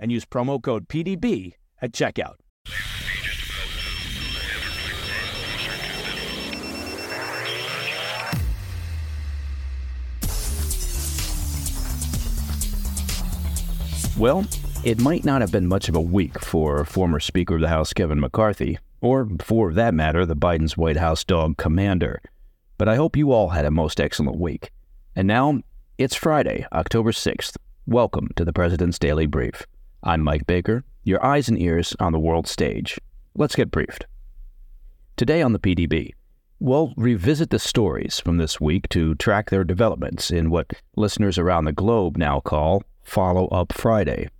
and use promo code PDB at checkout. Well, it might not have been much of a week for former Speaker of the House Kevin McCarthy, or for that matter, the Biden's White House dog Commander. But I hope you all had a most excellent week. And now, it's Friday, October 6th. Welcome to the President's Daily Brief. I'm Mike Baker, your eyes and ears on the world stage. Let's get briefed. Today on the PDB, we'll revisit the stories from this week to track their developments in what listeners around the globe now call Follow Up Friday.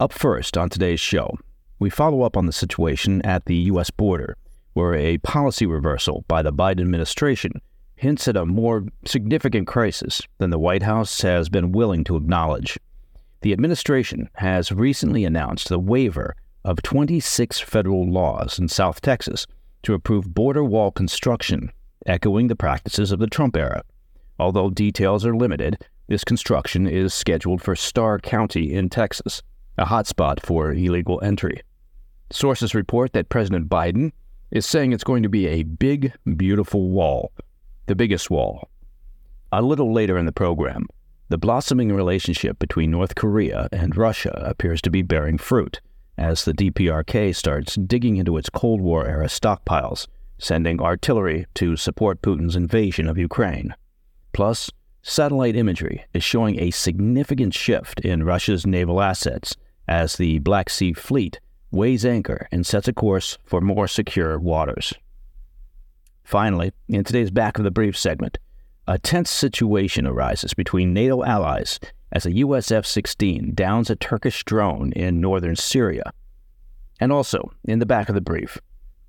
Up first on today's show, we follow up on the situation at the U.S. border, where a policy reversal by the Biden administration hints at a more significant crisis than the White House has been willing to acknowledge. The administration has recently announced the waiver of 26 federal laws in South Texas to approve border wall construction, echoing the practices of the Trump era. Although details are limited, this construction is scheduled for Starr County in Texas, a hotspot for illegal entry. Sources report that President Biden is saying it's going to be a big, beautiful wall, the biggest wall. A little later in the program, the blossoming relationship between North Korea and Russia appears to be bearing fruit as the DPRK starts digging into its Cold War era stockpiles, sending artillery to support Putin's invasion of Ukraine. Plus, Satellite imagery is showing a significant shift in Russia's naval assets as the Black Sea Fleet weighs anchor and sets a course for more secure waters. Finally, in today's Back of the Brief segment, a tense situation arises between NATO allies as a US F 16 downs a Turkish drone in northern Syria. And also, in the Back of the Brief,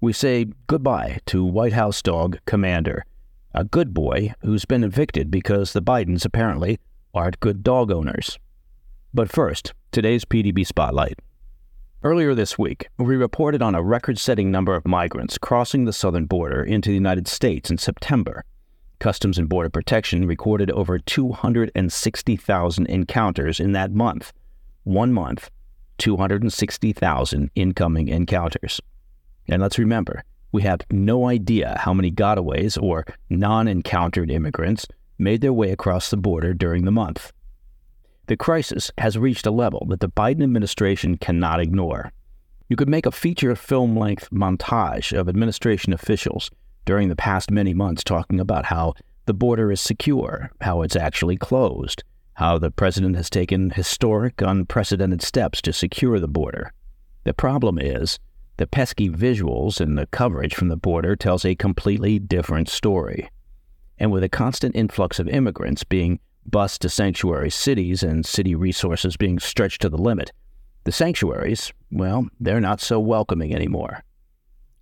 we say goodbye to White House dog Commander a good boy who's been evicted because the Bidens apparently aren't good dog owners. But first, today's PDB Spotlight. Earlier this week, we reported on a record setting number of migrants crossing the southern border into the United States in September. Customs and Border Protection recorded over 260,000 encounters in that month. One month, 260,000 incoming encounters. And let's remember, we have no idea how many gotaways or non encountered immigrants made their way across the border during the month. The crisis has reached a level that the Biden administration cannot ignore. You could make a feature film length montage of administration officials during the past many months talking about how the border is secure, how it's actually closed, how the president has taken historic, unprecedented steps to secure the border. The problem is, the pesky visuals and the coverage from the border tells a completely different story. And with a constant influx of immigrants being bused to sanctuary cities and city resources being stretched to the limit, the sanctuaries, well, they're not so welcoming anymore.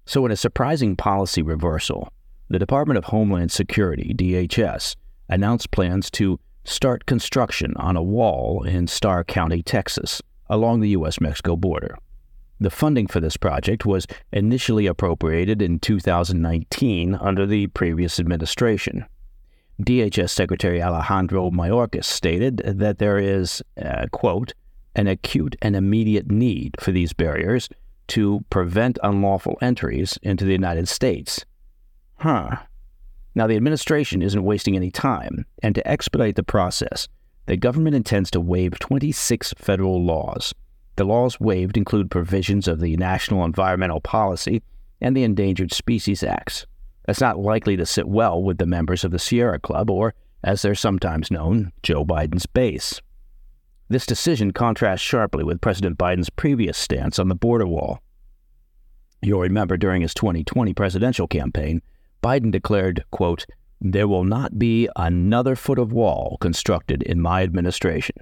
So, in a surprising policy reversal, the Department of Homeland Security, DHS, announced plans to start construction on a wall in Starr County, Texas, along the U.S. Mexico border. The funding for this project was initially appropriated in 2019 under the previous administration. DHS Secretary Alejandro Mayorkas stated that there is, uh, quote, an acute and immediate need for these barriers to prevent unlawful entries into the United States. Huh. Now, the administration isn't wasting any time, and to expedite the process, the government intends to waive 26 federal laws The laws waived include provisions of the National Environmental Policy and the Endangered Species Acts. That's not likely to sit well with the members of the Sierra Club, or, as they're sometimes known, Joe Biden's base. This decision contrasts sharply with President Biden's previous stance on the border wall. You'll remember during his 2020 presidential campaign, Biden declared, quote, there will not be another foot of wall constructed in my administration.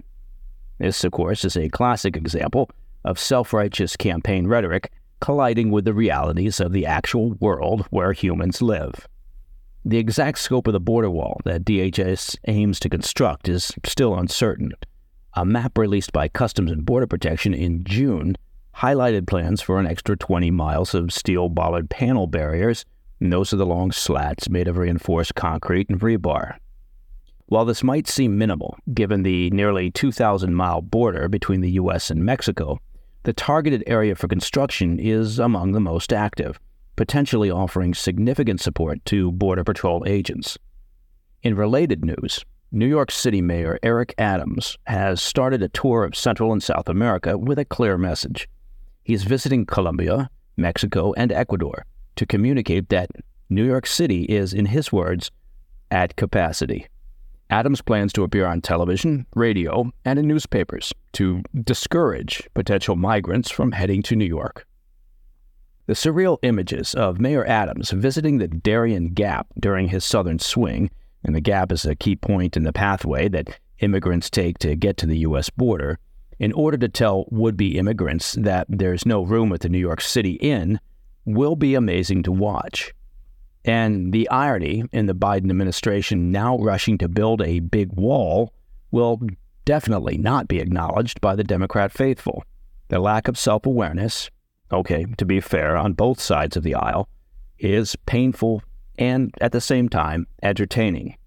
This, of course, is a classic example of self righteous campaign rhetoric colliding with the realities of the actual world where humans live. The exact scope of the border wall that DHS aims to construct is still uncertain. A map released by Customs and Border Protection in June highlighted plans for an extra 20 miles of steel bollard panel barriers, and those are the long slats made of reinforced concrete and rebar. While this might seem minimal, given the nearly 2,000 mile border between the U.S. and Mexico, the targeted area for construction is among the most active, potentially offering significant support to Border Patrol agents. In related news, New York City Mayor Eric Adams has started a tour of Central and South America with a clear message. He is visiting Colombia, Mexico, and Ecuador to communicate that New York City is, in his words, at capacity. Adams plans to appear on television, radio, and in newspapers to discourage potential migrants from heading to New York. The surreal images of Mayor Adams visiting the Darien Gap during his southern swing, and the gap is a key point in the pathway that immigrants take to get to the U.S. border, in order to tell would be immigrants that there's no room at the New York City Inn, will be amazing to watch. And the irony in the Biden administration now rushing to build a big wall will definitely not be acknowledged by the Democrat faithful. The lack of self awareness, okay, to be fair, on both sides of the aisle, is painful and at the same time entertaining.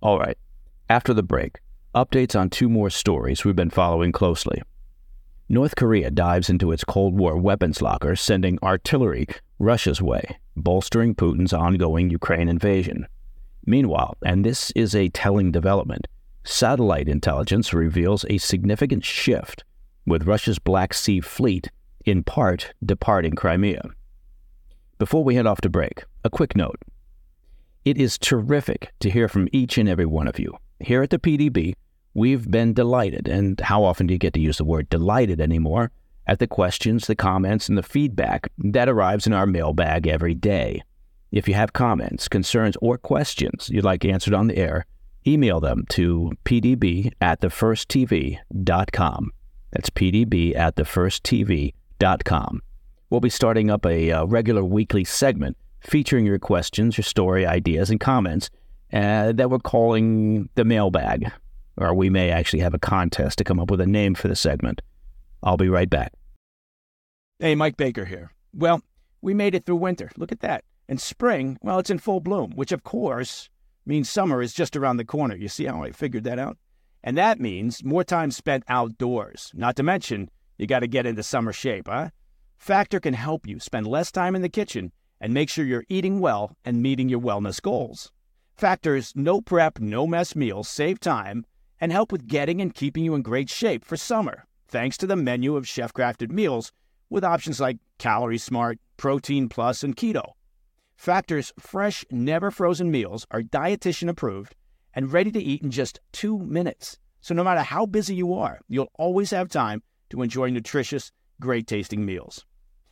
All right, after the break, updates on two more stories we've been following closely. North Korea dives into its Cold War weapons locker, sending artillery Russia's way, bolstering Putin's ongoing Ukraine invasion. Meanwhile, and this is a telling development, satellite intelligence reveals a significant shift, with Russia's Black Sea Fleet in part departing Crimea. Before we head off to break, a quick note. It is terrific to hear from each and every one of you. Here at the PDB, We've been delighted, and how often do you get to use the word delighted anymore? At the questions, the comments, and the feedback that arrives in our mailbag every day. If you have comments, concerns, or questions you'd like answered on the air, email them to pdb at thefirsttv.com. That's pdb at thefirsttv.com. We'll be starting up a uh, regular weekly segment featuring your questions, your story, ideas, and comments uh, that we're calling the mailbag or we may actually have a contest to come up with a name for the segment. I'll be right back. Hey, Mike Baker here. Well, we made it through winter. Look at that. And spring, well, it's in full bloom, which of course means summer is just around the corner. You see how I figured that out? And that means more time spent outdoors. Not to mention, you got to get into summer shape, huh? Factor can help you spend less time in the kitchen and make sure you're eating well and meeting your wellness goals. Factor's no prep, no mess meals save time and help with getting and keeping you in great shape for summer, thanks to the menu of chef crafted meals with options like Calorie Smart, Protein Plus, and Keto. Factor's fresh, never frozen meals are dietitian approved and ready to eat in just two minutes. So no matter how busy you are, you'll always have time to enjoy nutritious, great tasting meals.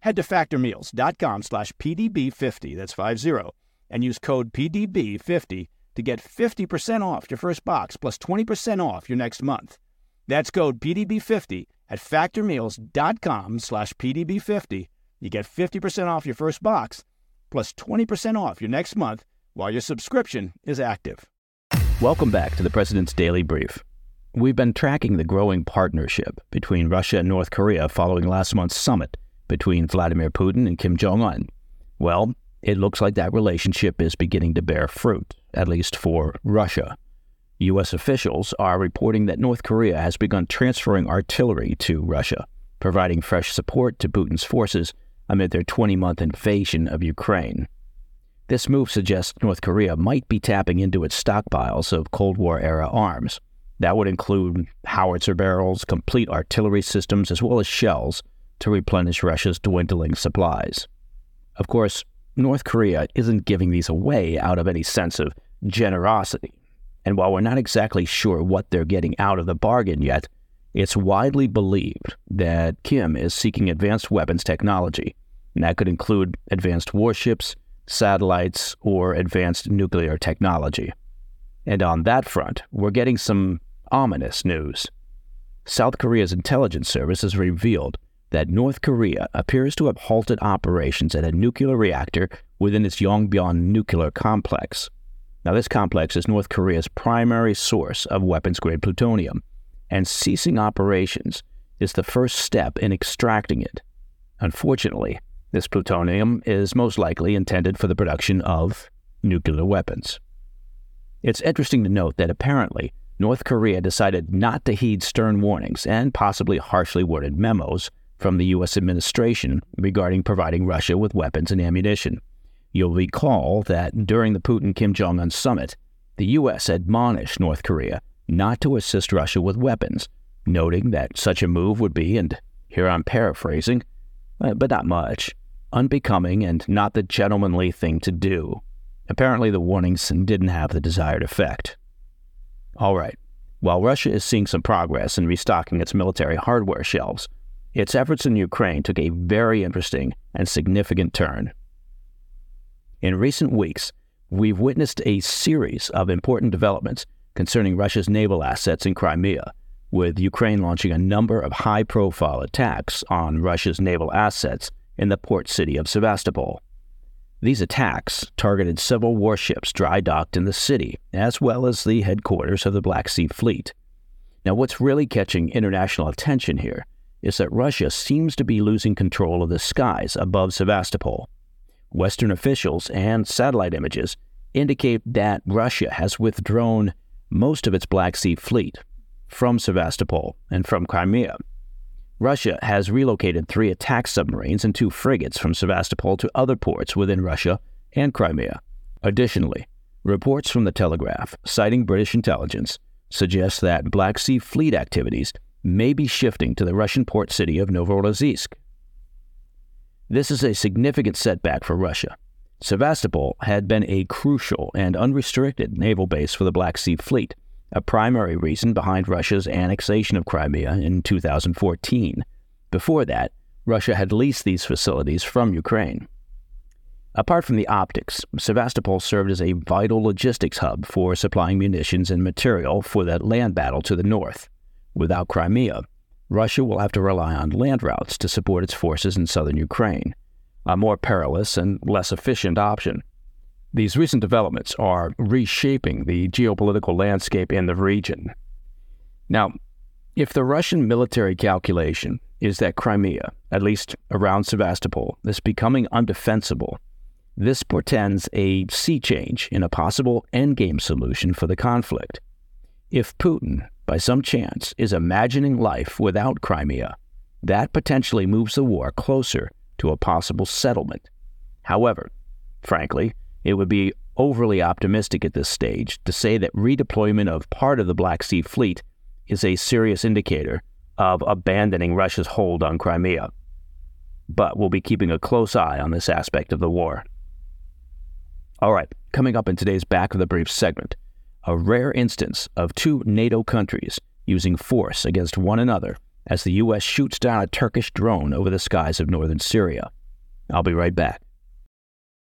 Head to factormeals.com slash PDB50, that's 50, and use code PDB50 to get 50% off your first box plus 20% off your next month. That's code PDB50 at factormeals.com slash PDB50. You get 50% off your first box plus 20% off your next month while your subscription is active. Welcome back to the President's Daily Brief. we've been tracking the growing partnership between Russia and North Korea following last month's summit between Vladimir Putin and Kim Jong un. Well, it looks like that relationship is beginning to bear fruit, at least for Russia. U.S. officials are reporting that North Korea has begun transferring artillery to Russia, providing fresh support to Putin's forces amid their 20 month invasion of Ukraine. This move suggests North Korea might be tapping into its stockpiles of Cold War era arms. That would include howitzer barrels, complete artillery systems, as well as shells to replenish Russia's dwindling supplies. Of course, North Korea isn't giving these away out of any sense of generosity. And while we're not exactly sure what they're getting out of the bargain yet, it's widely believed that Kim is seeking advanced weapons technology. And that could include advanced warships, satellites, or advanced nuclear technology. And on that front, we're getting some ominous news. South Korea's intelligence service has revealed that North Korea appears to have halted operations at a nuclear reactor within its Yongbyon nuclear complex. Now, this complex is North Korea's primary source of weapons grade plutonium, and ceasing operations is the first step in extracting it. Unfortunately, this plutonium is most likely intended for the production of nuclear weapons. It's interesting to note that apparently North Korea decided not to heed stern warnings and possibly harshly worded memos from the U.S. administration regarding providing Russia with weapons and ammunition. You'll recall that during the Putin Kim Jong un summit, the U.S. admonished North Korea not to assist Russia with weapons, noting that such a move would be, and here I'm paraphrasing, uh, but not much, unbecoming and not the gentlemanly thing to do. Apparently, the warnings didn't have the desired effect. All right, while Russia is seeing some progress in restocking its military hardware shelves, its efforts in Ukraine took a very interesting and significant turn. In recent weeks, we've witnessed a series of important developments concerning Russia's naval assets in Crimea, with Ukraine launching a number of high profile attacks on Russia's naval assets in the port city of Sevastopol. These attacks targeted several warships dry docked in the city, as well as the headquarters of the Black Sea Fleet. Now, what's really catching international attention here is that Russia seems to be losing control of the skies above Sevastopol. Western officials and satellite images indicate that Russia has withdrawn most of its Black Sea fleet from Sevastopol and from Crimea. Russia has relocated three attack submarines and two frigates from Sevastopol to other ports within Russia and Crimea. Additionally, reports from the Telegraph, citing British intelligence, suggest that Black Sea fleet activities may be shifting to the Russian port city of Novorossiysk. This is a significant setback for Russia. Sevastopol had been a crucial and unrestricted naval base for the Black Sea Fleet, a primary reason behind Russia's annexation of Crimea in 2014. Before that, Russia had leased these facilities from Ukraine. Apart from the optics, Sevastopol served as a vital logistics hub for supplying munitions and material for the land battle to the north. Without Crimea, Russia will have to rely on land routes to support its forces in southern Ukraine, a more perilous and less efficient option. These recent developments are reshaping the geopolitical landscape in the region. Now, if the Russian military calculation is that Crimea, at least around Sevastopol, is becoming undefensible, this portends a sea change in a possible endgame solution for the conflict. If Putin by some chance, is imagining life without Crimea, that potentially moves the war closer to a possible settlement. However, frankly, it would be overly optimistic at this stage to say that redeployment of part of the Black Sea Fleet is a serious indicator of abandoning Russia's hold on Crimea. But we'll be keeping a close eye on this aspect of the war. All right, coming up in today's Back of the Brief segment a rare instance of two NATO countries using force against one another as the U.S. shoots down a Turkish drone over the skies of northern Syria. I'll be right back.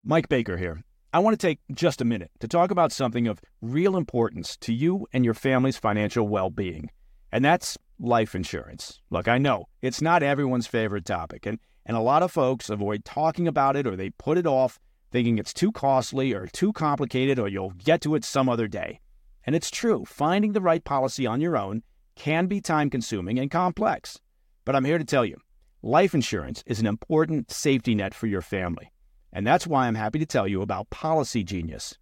Mike Baker here. I want to take just a minute to talk about something of real importance to you and your family's financial well being, and that's life insurance. Look, I know it's not everyone's favorite topic, and, and a lot of folks avoid talking about it or they put it off thinking it's too costly or too complicated or you'll get to it some other day. And it's true, finding the right policy on your own can be time consuming and complex. But I'm here to tell you life insurance is an important safety net for your family. And that's why I'm happy to tell you about Policy Genius.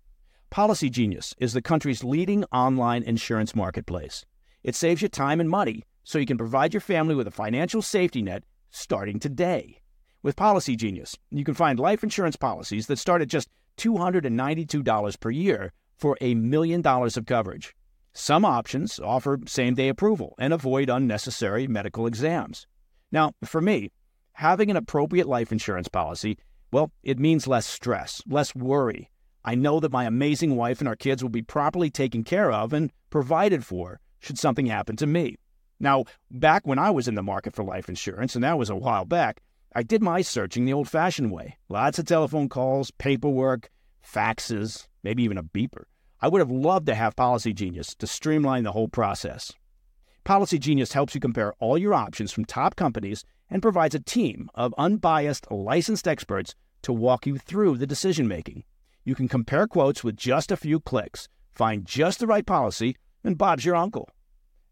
Policy Genius is the country's leading online insurance marketplace. It saves you time and money so you can provide your family with a financial safety net starting today. With Policy Genius, you can find life insurance policies that start at just $292 per year for a million dollars of coverage. Some options offer same day approval and avoid unnecessary medical exams. Now, for me, having an appropriate life insurance policy, well, it means less stress, less worry. I know that my amazing wife and our kids will be properly taken care of and provided for should something happen to me. Now, back when I was in the market for life insurance, and that was a while back, I did my searching the old fashioned way. Lots of telephone calls, paperwork, faxes, maybe even a beeper. I would have loved to have Policy Genius to streamline the whole process. Policy Genius helps you compare all your options from top companies and provides a team of unbiased, licensed experts to walk you through the decision making. You can compare quotes with just a few clicks, find just the right policy, and Bob's your uncle.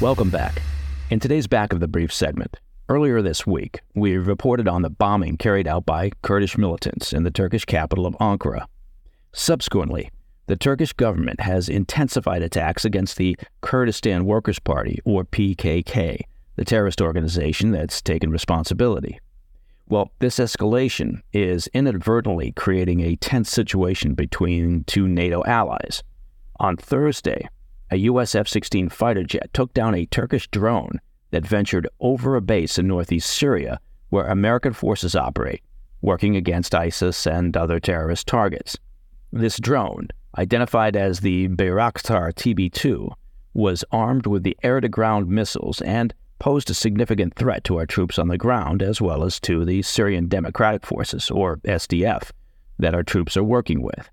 Welcome back. In today's Back of the Brief segment, earlier this week, we reported on the bombing carried out by Kurdish militants in the Turkish capital of Ankara. Subsequently, the Turkish government has intensified attacks against the Kurdistan Workers' Party, or PKK, the terrorist organization that's taken responsibility. Well, this escalation is inadvertently creating a tense situation between two NATO allies. On Thursday, a U.S. F 16 fighter jet took down a Turkish drone that ventured over a base in northeast Syria where American forces operate, working against ISIS and other terrorist targets. This drone, identified as the Bayraktar TB 2, was armed with the air to ground missiles and posed a significant threat to our troops on the ground as well as to the Syrian Democratic Forces, or SDF, that our troops are working with.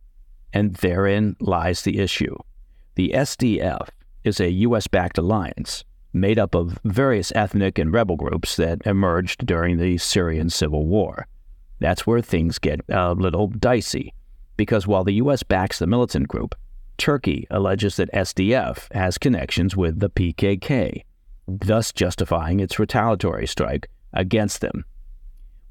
And therein lies the issue. The SDF is a U.S. backed alliance made up of various ethnic and rebel groups that emerged during the Syrian civil war. That's where things get a little dicey, because while the U.S. backs the militant group, Turkey alleges that SDF has connections with the PKK, thus justifying its retaliatory strike against them.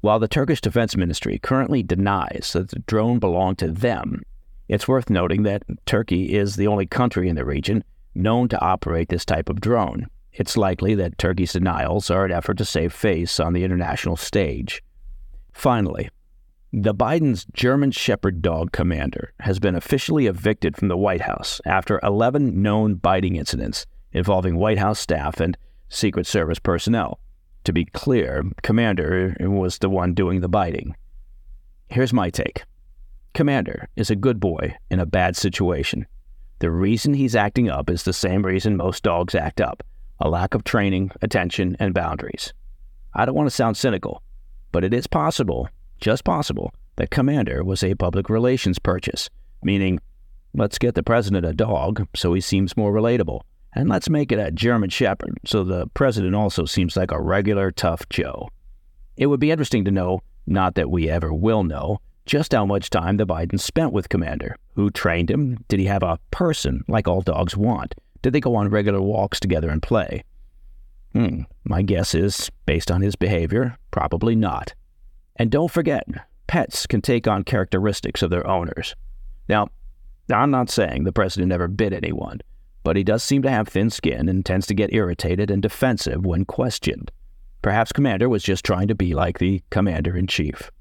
While the Turkish Defense Ministry currently denies that the drone belonged to them, it's worth noting that Turkey is the only country in the region known to operate this type of drone. It's likely that Turkey's denials are an effort to save face on the international stage. Finally, the Biden's German Shepherd dog commander has been officially evicted from the White House after 11 known biting incidents involving White House staff and Secret Service personnel. To be clear, Commander was the one doing the biting. Here's my take Commander is a good boy in a bad situation. The reason he's acting up is the same reason most dogs act up a lack of training, attention, and boundaries. I don't want to sound cynical, but it is possible, just possible, that Commander was a public relations purchase, meaning, let's get the president a dog so he seems more relatable, and let's make it a German Shepherd so the president also seems like a regular tough Joe. It would be interesting to know Not that we ever will know just how much time the Bidens spent with Commander. Who trained him? Did he have a person like all dogs want? Did they go on regular walks together and play? Hmm, my guess is, based on his behavior, probably not. And don't forget, pets can take on characteristics of their owners. Now, I'm not saying the president ever bit anyone, but he does seem to have thin skin and tends to get irritated and defensive when questioned. Perhaps Commander was just trying to be like the Commander in Chief.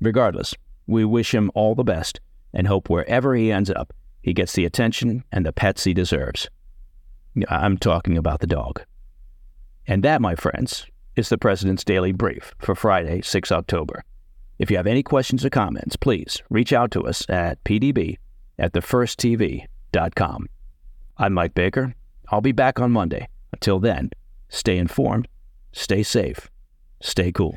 Regardless, we wish him all the best and hope wherever he ends up, he gets the attention and the pets he deserves. I'm talking about the dog. And that, my friends, is the President's Daily Brief for Friday, 6 October. If you have any questions or comments, please reach out to us at pdb at thefirsttv.com. I'm Mike Baker. I'll be back on Monday. Until then, stay informed, stay safe, stay cool.